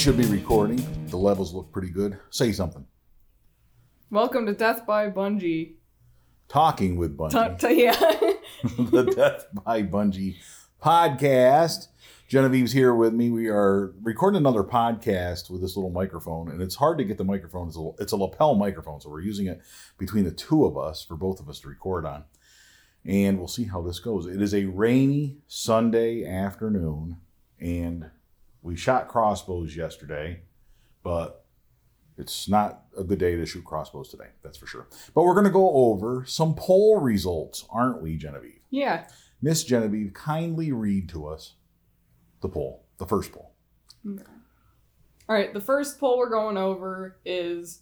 Should be recording. The levels look pretty good. Say something. Welcome to Death by Bungie. Talking with Bungie. Ta- ta- yeah. the Death by Bungie podcast. Genevieve's here with me. We are recording another podcast with this little microphone, and it's hard to get the microphone. It's a, it's a lapel microphone, so we're using it between the two of us for both of us to record on. And we'll see how this goes. It is a rainy Sunday afternoon, and we shot crossbows yesterday, but it's not a good day to shoot crossbows today, that's for sure. But we're going to go over some poll results, aren't we, Genevieve? yeah. Miss Genevieve, kindly read to us the poll, the first poll. Okay. All right. The first poll we're going over is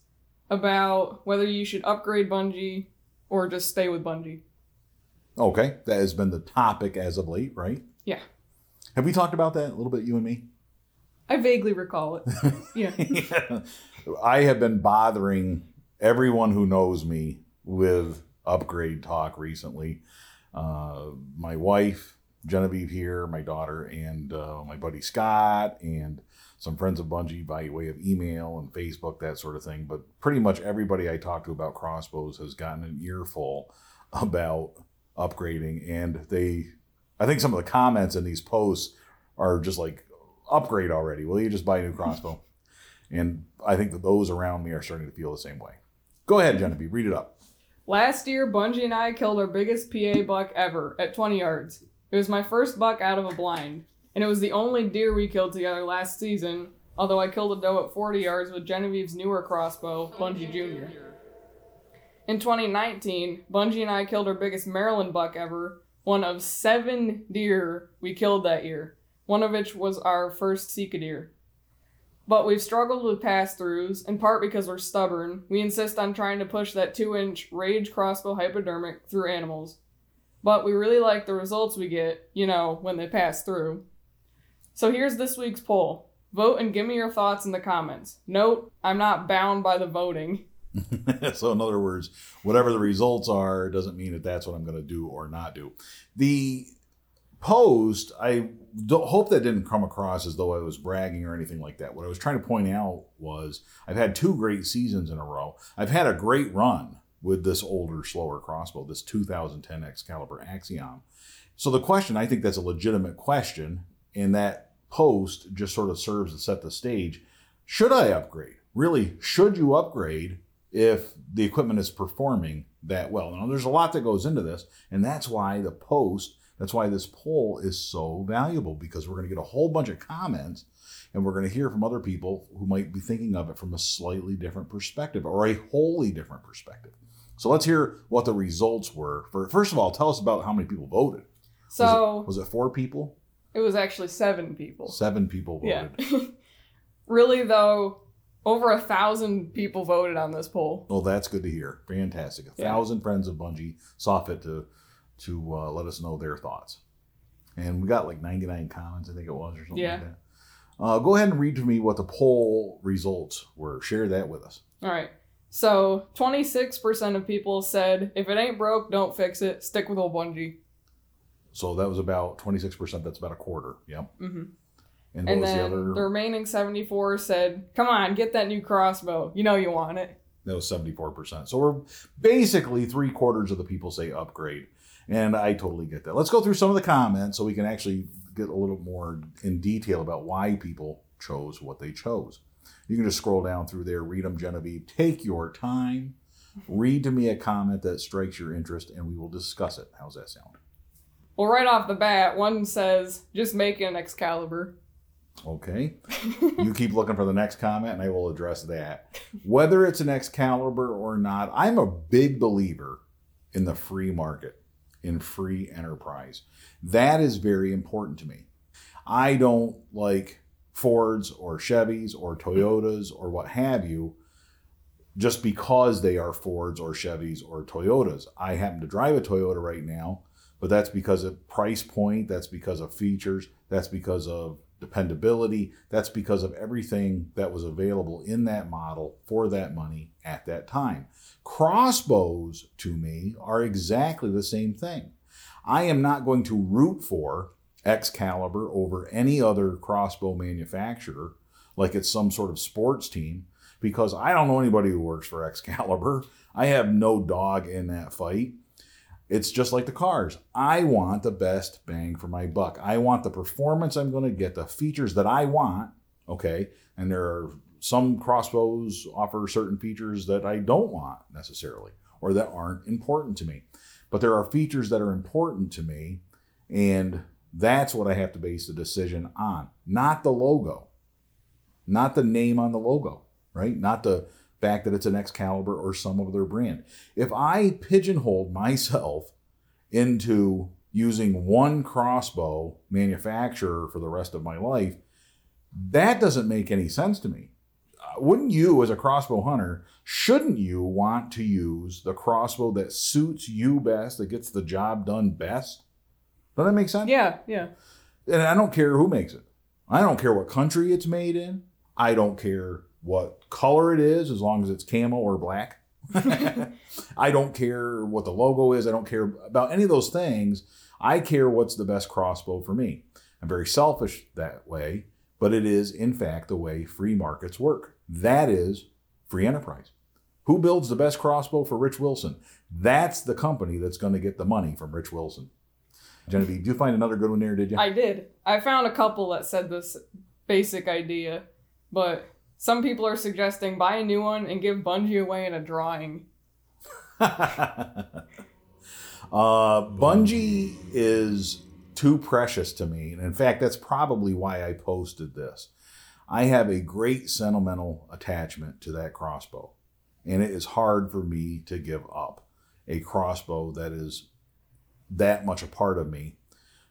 about whether you should upgrade Bungie or just stay with Bungie. Okay, that has been the topic as of late, right? Yeah. Have we talked about that a little bit, you and me? I vaguely recall it. Yeah. I have been bothering everyone who knows me with upgrade talk recently. Uh, my wife, Genevieve here, my daughter, and uh, my buddy Scott, and some friends of Bungie by way of email and Facebook, that sort of thing. But pretty much everybody I talk to about crossbows has gotten an earful about upgrading. And they, I think some of the comments in these posts are just like, upgrade already. Will you just buy a new crossbow? And I think that those around me are starting to feel the same way. Go ahead, Genevieve, read it up. Last year, Bungie and I killed our biggest PA buck ever at 20 yards. It was my first buck out of a blind, and it was the only deer we killed together last season, although I killed a doe at 40 yards with Genevieve's newer crossbow, Bungie Jr. In 2019, Bungie and I killed our biggest Maryland buck ever, one of seven deer we killed that year, one of which was our first Sika deer. But we've struggled with pass throughs, in part because we're stubborn. We insist on trying to push that 2 inch Rage crossbow hypodermic through animals. But we really like the results we get, you know, when they pass through. So here's this week's poll. Vote and give me your thoughts in the comments. Note, I'm not bound by the voting. so, in other words, whatever the results are doesn't mean that that's what I'm going to do or not do. The post, I hope that didn't come across as though I was bragging or anything like that. What I was trying to point out was I've had two great seasons in a row. I've had a great run with this older, slower crossbow, this 2010 Excalibur Axiom. So the question, I think that's a legitimate question, and that post just sort of serves to set the stage. Should I upgrade? Really, should you upgrade if the equipment is performing that well? Now, there's a lot that goes into this, and that's why the post that's why this poll is so valuable because we're going to get a whole bunch of comments and we're going to hear from other people who might be thinking of it from a slightly different perspective or a wholly different perspective. So let's hear what the results were. For first of all, tell us about how many people voted. So was it, was it four people? it was actually seven people. Seven people voted. Yeah. really, though, over a thousand people voted on this poll. Well, that's good to hear. Fantastic. A Yeah. thousand friends of Bungie saw fit to to uh, let us know their thoughts, and we got like ninety nine comments, I think it was, or something Yeah. like that. Uh, go ahead and read to me what the poll results were. Share that with us. All right. So 26% of people said, if it ain't broke, don't fix it. Stick with old Bungie. So that was about twenty six percent. That's about a quarter. Yep. hmm And what And was then the the, remaining 74 said, come on, get that new crossbow. You know you want it. That was seventy four percent. So we're basically three quarters of the people say upgrade, and I totally get that. Let's go through some of the comments so we can actually get a little more in detail about why people chose what they chose. You can just scroll down through there, read them, Genevieve. Take your time. Read to me a comment that strikes your interest, and we will discuss it. How's that sound? Well, right off the bat, one says, just make an Excalibur. Okay. you keep looking for the next comment, and I will address that. Whether it's an Excalibur or not, I'm a big believer in the free market, in free enterprise. That is very important to me. I don't like Fords or Chevys or Toyotas or what have you just because they are Fords or Chevys or Toyotas. I happen to drive a Toyota right now, but that's because of price point, that's because of features, that's because of dependability, that's because of everything that was available in that model for that money at that time. Crossbows to me are exactly the same thing. I am not going to root for Excalibur over any other crossbow manufacturer like it's some sort of sports team because I don't know anybody who works for Excalibur. I have no dog in that fight. It's just like the cars. I want the best bang for my buck. I want the performance I'm going to get, the features that I want. Okay. And there are some crossbows offer certain features that I don't want necessarily or that aren't important to me. But there are features that are important to me. And that's what I have to base the decision on, not the logo, not the name on the logo, right? Not the fact that it's an Excalibur or some other brand. If I pigeonholed myself into using one crossbow manufacturer for the rest of my life, that doesn't make any sense to me. Uh, wouldn't you, as a crossbow hunter, shouldn't you want to use the crossbow that suits you best, that gets the job done best? Does that make sense? Yeah, yeah. And I don't care who makes it. I don't care what country it's made in. I don't care what color it is, as long as it's camo or black. I don't care what the logo is. I don't care about any of those things. I care what's the best crossbow for me. I'm very selfish that way, but it is, in fact, the way free markets work. That is free enterprise. Who builds the best crossbow for Rich Wilson? That's the company that's going to get the money from Rich Wilson. Genevieve, did you find another good one there, did you? I did. I found a couple that said this basic idea, but some people are suggesting buy a new one and give Bungie away in a drawing. uh, Bungie is too precious to me. And in fact, that's probably why I posted this. I have a great sentimental attachment to that crossbow. And it is hard for me to give up a crossbow that is that much a part of me.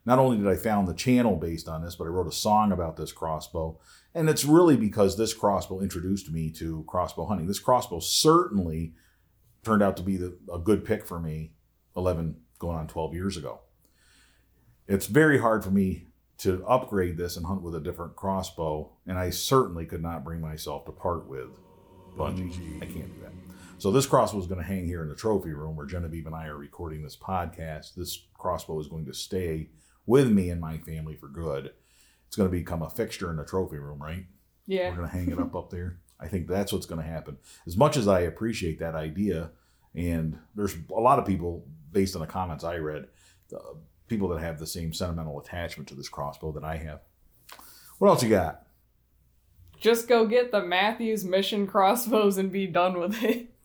Not only did I found the channel based on this, but I wrote a song about this crossbow. And it's really because this crossbow introduced me to crossbow hunting. This crossbow certainly turned out to be the, a good pick for me 11, going on 12 years ago. It's very hard for me to upgrade this and hunt with a different crossbow, and I certainly could not bring myself to part with Bungie. I can't do that. So this crossbow is going to hang here in the trophy room where Genevieve and I are recording this podcast. This crossbow is going to stay with me and my family for good it's going to become a fixture in the trophy room, right? Yeah. We're going to hang it up up there. I think that's what's going to happen. As much as I appreciate that idea, and there's a lot of people, based on the comments I read, uh, people that have the same sentimental attachment to this crossbow that I have. What else you got? Just go get the Mathews Mission crossbows and be done with it.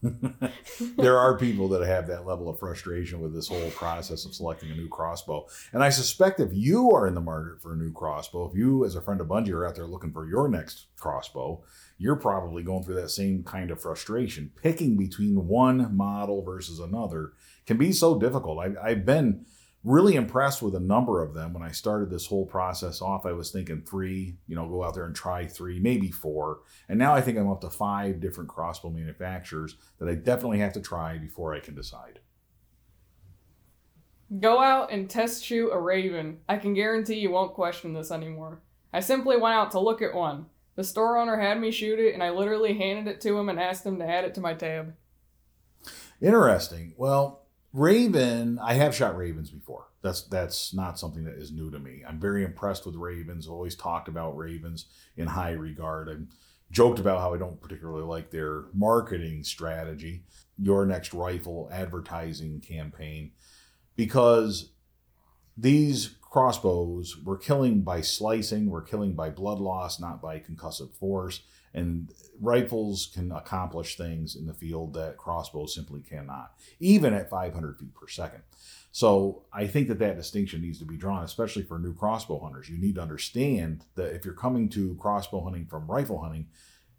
there are people that have that level of frustration with this whole process of selecting a new crossbow. And I suspect if you are in the market for a new crossbow, if you, as a friend of Bungie, are out there looking for your next crossbow, you're probably going through that same kind of frustration. Picking between one model versus another can be so difficult. I, I've been really impressed with a number of them. When I started this whole process off, I was thinking three, you know, go out there and try three, maybe four. And now I think I'm up to five different crossbow manufacturers that I definitely have to try before I can decide. Go out and test shoot a Ravin. I can guarantee you won't question this anymore. I simply went out to look at one. The store owner had me shoot it, and I literally handed it to him and asked him to add it to my tab. Interesting. Well, Ravin, I have shot Ravins before. That's that's not something that is new to me. I'm very impressed with Ravins. Always talked about Ravins in high regard. I joked about how I don't particularly like their marketing strategy, your next rifle advertising campaign, because these crossbows were killing by slicing, we're killing by blood loss, not by concussive force. And rifles can accomplish things in the field that crossbows simply cannot, even at 500 feet per second. So I think that that distinction needs to be drawn, especially for new crossbow hunters. You need to understand that if you're coming to crossbow hunting from rifle hunting,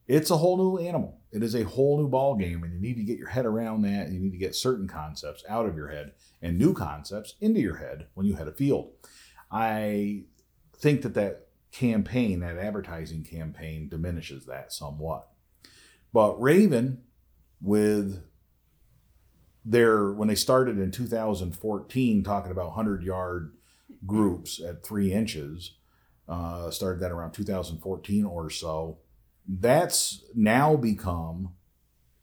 it's a whole new animal. It is a whole new ball game, and you need to get your head around that. You need to get certain concepts out of your head and new concepts into your head when you head a field. I think that that campaign, that advertising campaign, diminishes that somewhat. But Ravin, with their, when they started in 2014 talking about 100 yard groups at three inches, uh, started that around 2014 or so, that's now become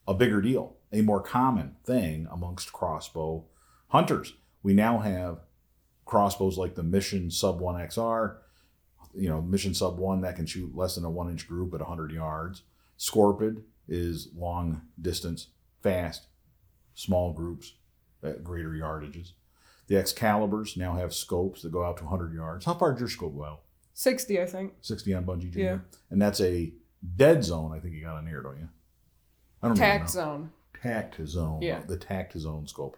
a bigger deal, a more common thing amongst crossbow hunters. We now have crossbows like the Mission Sub 1XR you know, Mission Sub 1 that can shoot less than a one inch group at 100 yards. Scorpyd is long distance, fast, small groups at greater yardages. The Excaliburs now have scopes that go out to 100 yards. How far does your scope go out? 60, I think. 60 on Bungie Junior? And that's a dead zone, I think you got on here, don't you? I don't know. zone. Tact zone. Yeah. The tact zone scope.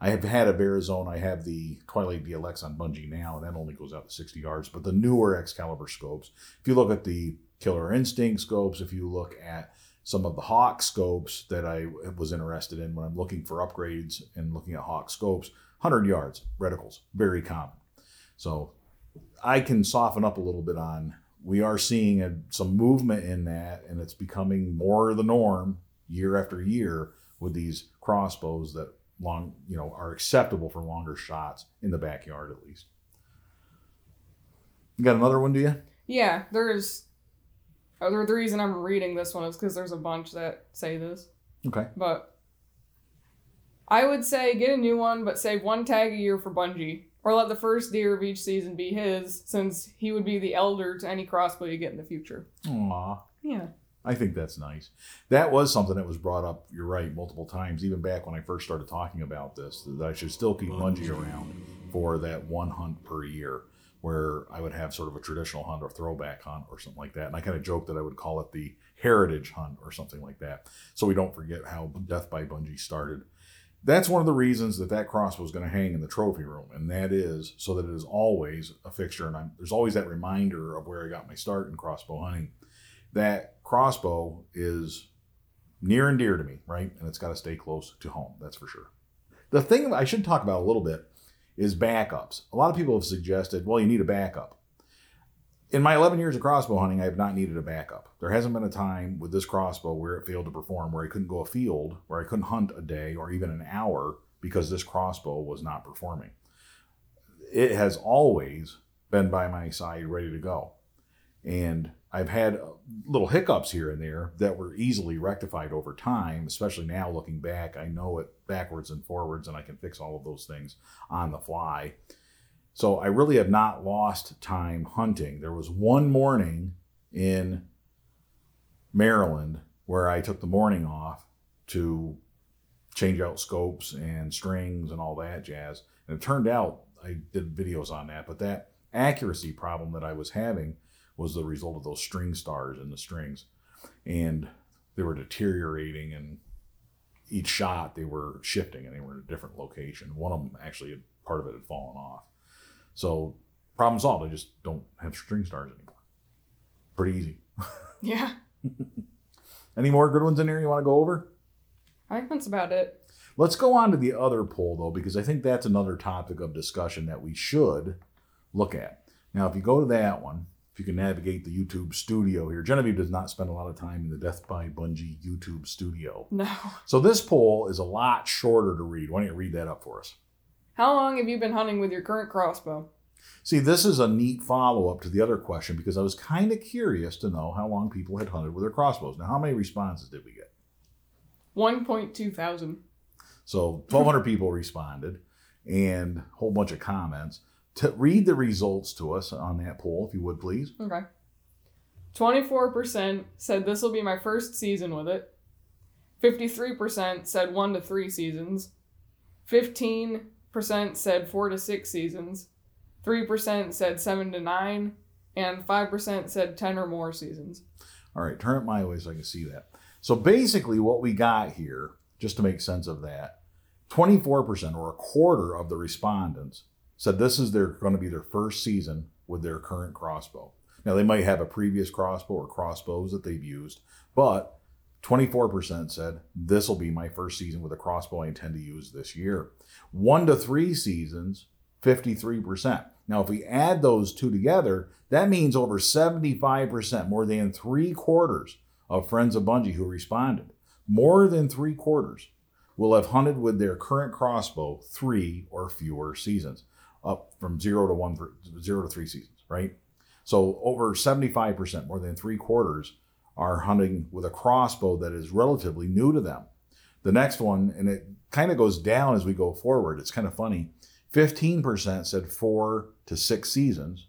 I have had a Verizone. I have the Twilight DLX on Bungie now, and that only goes out to 60 yards. But the newer Excalibur scopes, if you look at the Killer Instinct scopes, if you look at some of the Hawke scopes that I was interested in when I'm looking for upgrades and looking at Hawke scopes, 100 yards reticles, very common. So I can soften up a little bit on. We are seeing a, some movement in that, and it's becoming more the norm year after year with these crossbows that long, you know, are acceptable for longer shots in the backyard at least. You got another one, do you? Yeah, there's. The reason I'm reading this one is because there's a bunch that say this. Okay. But I would say get a new one, but save one tag a year for Bungie. Or let the first deer of each season be his, since he would be the elder to any crossbow you get in the future. Aw. Yeah. I think that's nice. That was something that was brought up, you're right, multiple times, even back when I first started talking about this, that I should still keep Bungie around for that one hunt per year where I would have sort of a traditional hunt or throwback hunt or something like that. And I kind of joked that I would call it the heritage hunt or something like that. So we don't forget how Death by Bungie started. That's one of the reasons that that crossbow is going to hang in the trophy room, and that is so that it is always a fixture. And I'm, there's always that reminder of where I got my start in crossbow hunting. That crossbow is near and dear to me, right? And it's got to stay close to home, that's for sure. The thing I should talk about a little bit is backups. A lot of people have suggested, well, you need a backup. In my 11 years of crossbow hunting, I have not needed a backup. There hasn't been a time with this crossbow where it failed to perform, where I couldn't go a field, where I couldn't hunt a day or even an hour because this crossbow was not performing. It has always been by my side, ready to go. And I've had uh, little hiccups here and there that were easily rectified over time, especially now looking back. I know it backwards and forwards, and I can fix all of those things on the fly. So I really have not lost time hunting. There was one morning in Maryland where I took the morning off to change out scopes and strings and all that jazz. And it turned out I did videos on that, but that accuracy problem that I was having was the result of those string stars in the strings. And they were deteriorating and each shot they were shifting and they were in a different location. One of them actually part of it had fallen off. So problem solved. I just don't have string stars anymore. Pretty easy. Yeah. Any more good ones in here you want to go over? I think that's about it. Let's go on to the other poll though, because I think that's another topic of discussion that we should look at. Now, if you go to that one, if you can navigate the YouTube studio here, Genevieve does not spend a lot of time in the Death by Bungie YouTube studio. No. So this poll is a lot shorter to read. Why don't you read that up for us? How long have you been hunting with your current crossbow? See, this is a neat follow up to the other question because I was kind of curious to know how long people had hunted with their crossbows. Now, how many responses did we get? 1.2 thousand. So 1,200 people responded and a whole bunch of comments. To read the results to us on that poll, if you would please. Okay. 24% said this will be my first season with it. 53% said one to three seasons. 15% said four to six seasons. 3% said seven to nine. And 5% said 10 or more seasons. All right, turn it my way so I can see that. So basically, what we got here, just to make sense of that, 24% or a quarter of the respondents said this is their going to be their first season with their current crossbow. Now they might have a previous crossbow or crossbows that they've used, but 24% said this will be my first season with a crossbow I intend to use this year. 1 to 3 seasons, 53%. Now if we add those two together, that means over 75%, more than 3 quarters of friends of Bungie who responded. More than 3 quarters will have hunted with their current crossbow 3 or fewer seasons up from zero to one, zero to three seasons, right? So over 75%, more than three quarters, are hunting with a crossbow that is relatively new to them. The next one, and it kind of goes down as we go forward. It's kind of funny. 15% said four to six seasons.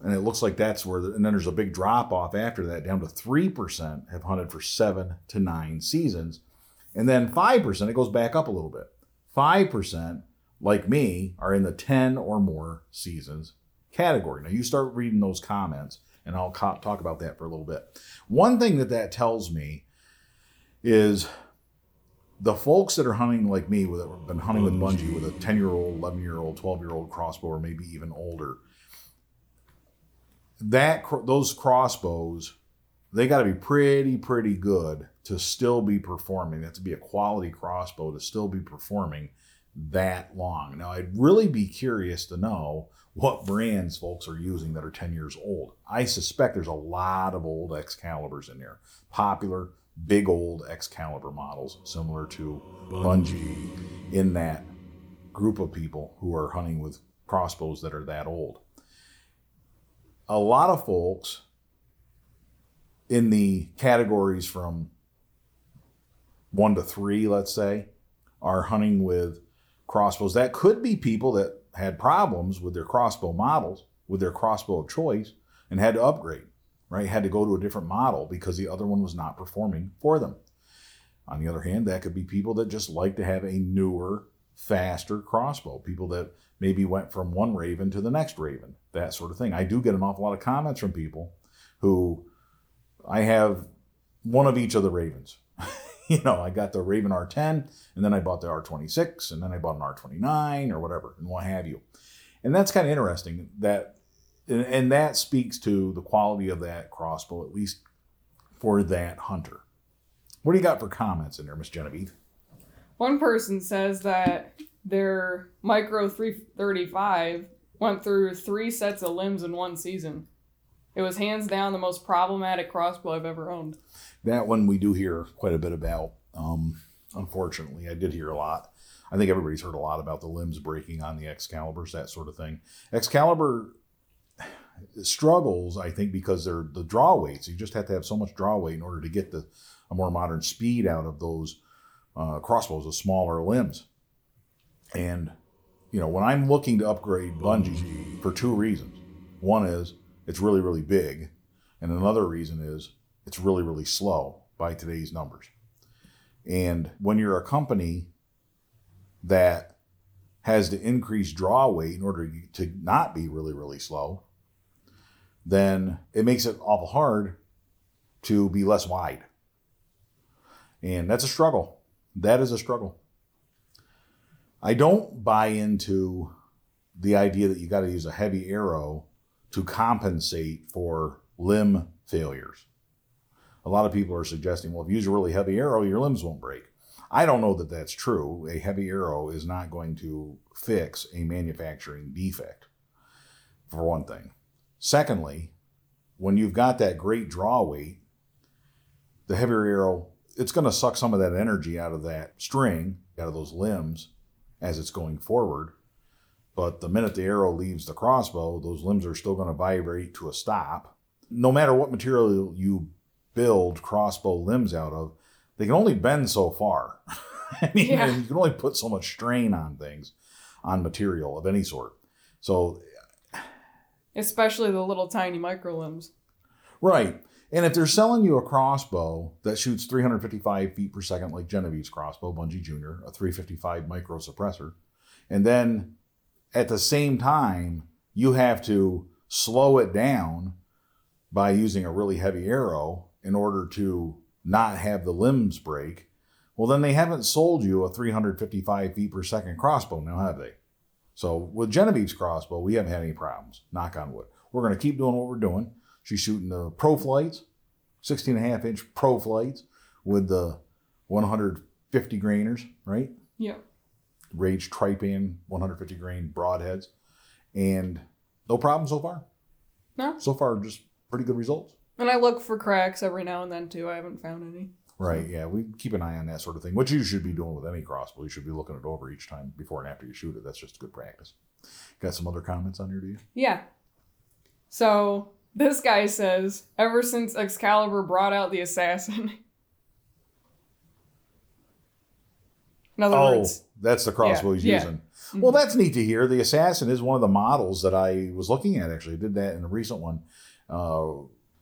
and it looks like that's where, the, and then there's a big drop off after that, down to 3% have hunted for seven to nine seasons. And then 5%, it goes back up a little bit. 5%, like me, are in the 10 or more seasons category. Now you start reading those comments, and I'll co- talk about that for a little bit. One thing that that tells me is the folks that are hunting like me, with have been hunting with Bungie with a 10 year old, 11 year old, 12 year old crossbow, or maybe even older, that those crossbows, they got to be pretty, pretty good to still be performing. That to be a quality crossbow to still be performing that long. Now, I'd really be curious to know what brands folks are using that are 10 years old. I suspect there's a lot of old Excaliburs in there, popular, big old Excalibur models, similar to Bungie, in that group of people who are hunting with crossbows that are that old. A lot of folks in the categories from one to three, let's say, are hunting with crossbows. That could be people that had problems with their crossbow models, with their crossbow of choice, and had to upgrade, right? Had to go to a different model because the other one was not performing for them. On the other hand, that could be people that just like to have a newer, faster crossbow, people that maybe went from one Ravin to the next Ravin, that sort of thing. I do get an awful lot of comments from people who I have one of each of the Ravins. you know, I got the Ravin R10, and then I bought the R26, and then I bought an R29 or whatever, and what have you. And that's kind of interesting that, and that speaks to the quality of that crossbow, at least for that hunter. What do you got for comments in there, Miss Genevieve? One person says that their Micro 335 went through three sets of limbs in one season. It was hands down the most problematic crossbow I've ever owned that one we do hear quite a bit about. Um, unfortunately, I did hear a lot. I think everybody's heard a lot about the limbs breaking on the Excaliburs, that sort of thing. Excalibur struggles, I think, because they're the draw weights. You just have to have so much draw weight in order to get the a more modern speed out of those uh, crossbows with smaller limbs. And you know, when I'm looking to upgrade Bungie for two reasons. One is it's really, really big, and another reason is it's really, really slow by today's numbers. And when you're a company that has to increase draw weight in order to not be really, really slow, then it makes it awful hard to be less wide. And that's a struggle. That is a struggle. I don't buy into the idea that you got to use a heavy arrow to compensate for limb failures a lot of people are suggesting, well, if you use a really heavy arrow, your limbs won't break. I don't know that that's true. A heavy arrow is not going to fix a manufacturing defect, for one thing. Secondly, when you've got that great draw weight, the heavier arrow, it's going to suck some of that energy out of that string, out of those limbs as it's going forward. But the minute the arrow leaves the crossbow, those limbs are still going to vibrate to a stop. No matter what material you build crossbow limbs out of, they can only bend so far. I mean, yeah. you can only put so much strain on things, on material of any sort. So, uh, especially the little tiny micro limbs. Right. And if they're selling you a crossbow that shoots 355 feet per second, like Genevieve's crossbow, Bungie Junior, a 355 micro suppressor, and then at the same time, you have to slow it down by using a really heavy arrow in order to not have the limbs break, well, then they haven't sold you a 355 feet per second crossbow now, have they? So with Genevieve's crossbow, we haven't had any problems. Knock on wood. We're going to keep doing what we're doing. She's shooting the pro flights, 16 and a half inch pro flights with the 150 grainers, right? Yeah. Rage Trypan 150 grain broadheads. And no problem so far. No. So far, just pretty good results. And I look for cracks every now and then too. I haven't found any. Right. Yeah. We keep an eye on that sort of thing, which you should be doing with any crossbow. You should be looking it over each time before and after you shoot it. That's just good practice. Got some other comments on here, do you? Yeah. So this guy says, ever since Excalibur brought out the assassin. In other oh, words, that's the crossbow yeah, he's yeah. using. Well, that's neat to hear. The Assassin is one of the models that I was looking at. Actually, I did that in a recent one, uh,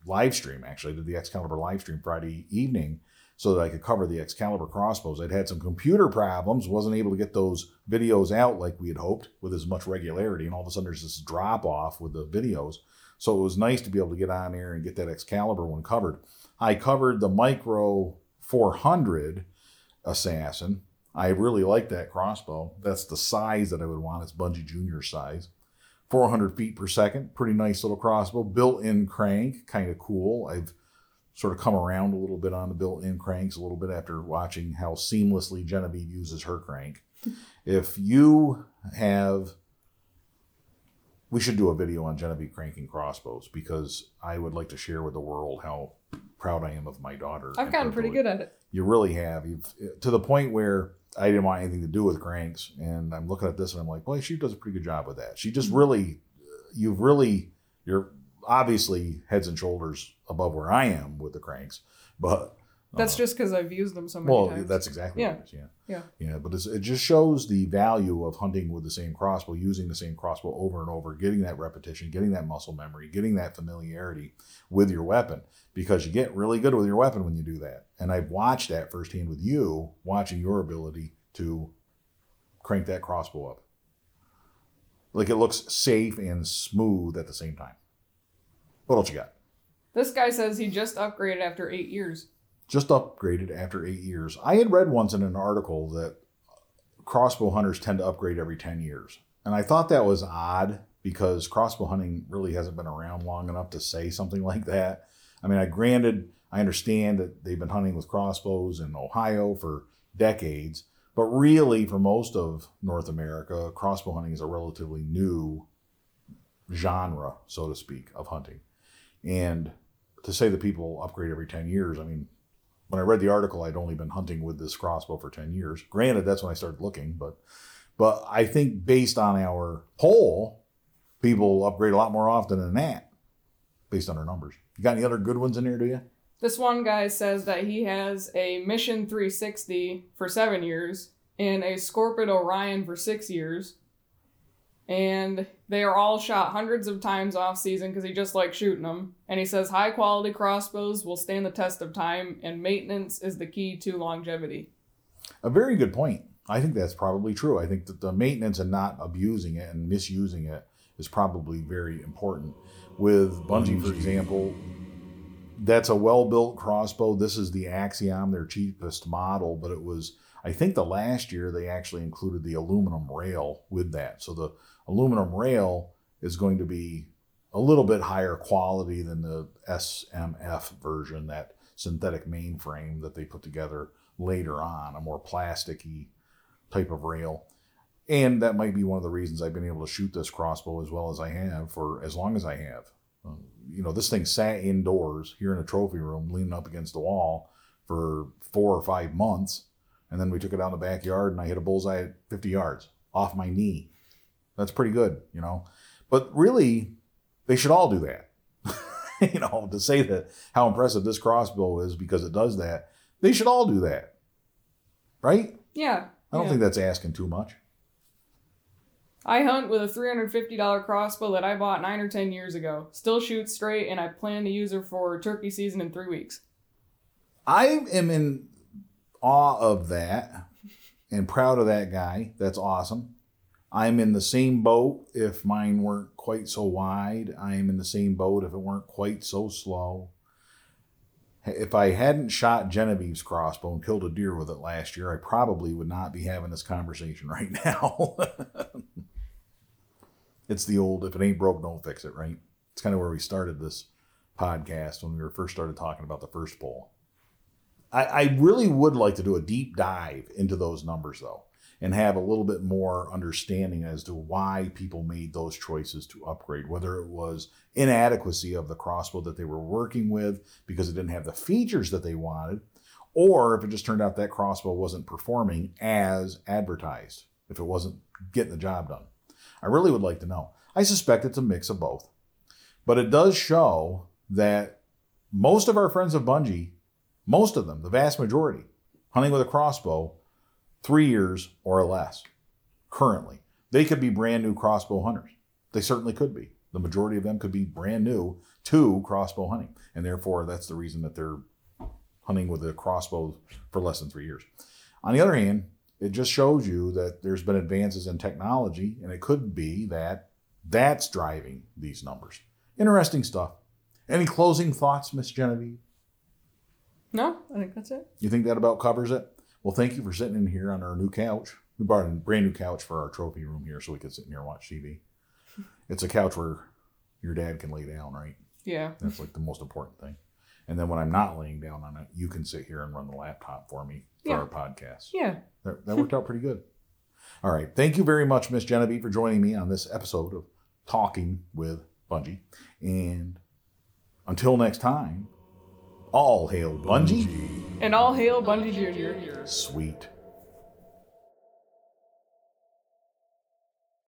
live stream. Actually, I did the Excalibur live stream Friday evening so that I could cover the Excalibur crossbows. I'd had some computer problems, wasn't able to get those videos out like we had hoped with as much regularity, and all of a sudden there's this drop off with the videos. So it was nice to be able to get on there and get that Excalibur one covered. I covered the Micro 400 Assassin. I really like that crossbow. That's the size that I would want. It's Bungie Junior size. 400 feet per second. Pretty nice little crossbow. Built in crank. Kind of cool. I've sort of come around a little bit on the built in cranks a little bit after watching how seamlessly Genevieve uses her crank. if you have we should do a video on Genevieve cranking crossbows because I would like to share with the world how proud I am of my daughter. I've gotten pretty good at it. You really have. You've to the point where I didn't want anything to do with cranks, and I'm looking at this and I'm like, boy, she does a pretty good job with that. She just Mm-hmm. really, you've really, you're obviously heads and shoulders above where I am with the cranks, but That's uh, just because I've used them so many well, times. that's exactly Yeah. what it is. Yeah. Yeah. Yeah. But it's, it just shows the value of hunting with the same crossbow, using the same crossbow over and over, getting that repetition, getting that muscle memory, getting that familiarity with your weapon because you get really good with your weapon when you do that. And I've watched that firsthand with you, watching your ability to crank that crossbow up. Like it looks safe and smooth at the same time. What else you got? This guy says he just upgraded after eight years. Just upgraded after eight years. I had read once in an article that crossbow hunters tend to upgrade every 10 years. And I thought that was odd because crossbow hunting really hasn't been around long enough to say something like that. I mean, I granted, I understand that they've been hunting with crossbows in Ohio for decades, but really, for most of North America, crossbow hunting is a relatively new genre, so to speak, of hunting. And to say that people upgrade every 10 years, I mean, when I read the article, I'd only been hunting with this crossbow for 10 years. Granted, that's when I started looking, but but I think based on our poll, people upgrade a lot more often than that, based on our numbers. You got any other good ones in there, do you? This one guy says that he has a Mission 360 for seven years and a Scorpyd Orion for six years. And they are all shot hundreds of times off season because he just likes shooting them. And he says high quality crossbows will stand the test of time and maintenance is the key to longevity. A very good point. I think that's probably true. I think that the maintenance and not abusing it and misusing it is probably very important. With Bungie, for example, that's a well built crossbow. This is the Axiom, their cheapest model, but it was, I think the last year they actually included the aluminum rail with that. So the aluminum rail is going to be a little bit higher quality than the SMF version, that synthetic mainframe that they put together later on, a more plasticky type of rail. And that might be one of the reasons I've been able to shoot this crossbow as well as I have for as long as I have. Um, you know, this thing sat indoors here in a trophy room, leaning up against the wall for four or five months. And then we took it out in the backyard and I hit a bullseye at 50 yards off my knee. That's pretty good, you know. But really, they should all do that. you know, to say that how impressive this crossbow is because it does that, they should all do that. Right? Yeah. I don't yeah. think that's asking too much. I hunt with a $350 crossbow that I bought nine or 10 years ago. Still shoots straight, and I plan to use her for turkey season in three weeks. I am in awe of that and proud of that guy. That's awesome. I'm in the same boat if mine weren't quite so wide. I am in the same boat if it weren't quite so slow. If I hadn't shot Genevieve's crossbow and killed a deer with it last year, I probably would not be having this conversation right now. it's the old if it ain't broke, don't fix it, right? It's kind of where we started this podcast when we were first started talking about the first poll. I, I really would like to do a deep dive into those numbers though and have a little bit more understanding as to why people made those choices to upgrade, whether it was inadequacy of the crossbow that they were working with because it didn't have the features that they wanted, or if it just turned out that crossbow wasn't performing as advertised, if it wasn't getting the job done. I really would like to know. I suspect it's a mix of both. But it does show that most of our friends of Bungie, most of them, the vast majority, hunting with a crossbow, three years or less currently. They could be brand new crossbow hunters. They certainly could be. The majority of them could be brand new to crossbow hunting, and therefore that's the reason that they're hunting with a crossbow for less than three years. On the other hand, it just shows you that there's been advances in technology, and it could be that that's driving these numbers. Interesting stuff. Any closing thoughts, Miss Genevieve? No, I think that's it. You think that about covers it? Well, thank you for sitting in here on our new couch. We bought a brand new couch for our trophy room here so we could sit in here and watch TV. It's a couch where your dad can lay down, right? Yeah. That's like the most important thing. And then when I'm not laying down on it, you can sit here and run the laptop for me for Yeah. our podcast. Yeah. That, that worked out pretty good. All right. Thank you very much, Miss Genevieve, for joining me on this episode of Talking with Bungie. And until next time, all hail Bungie. And all hail Bungie Jr. Sweet.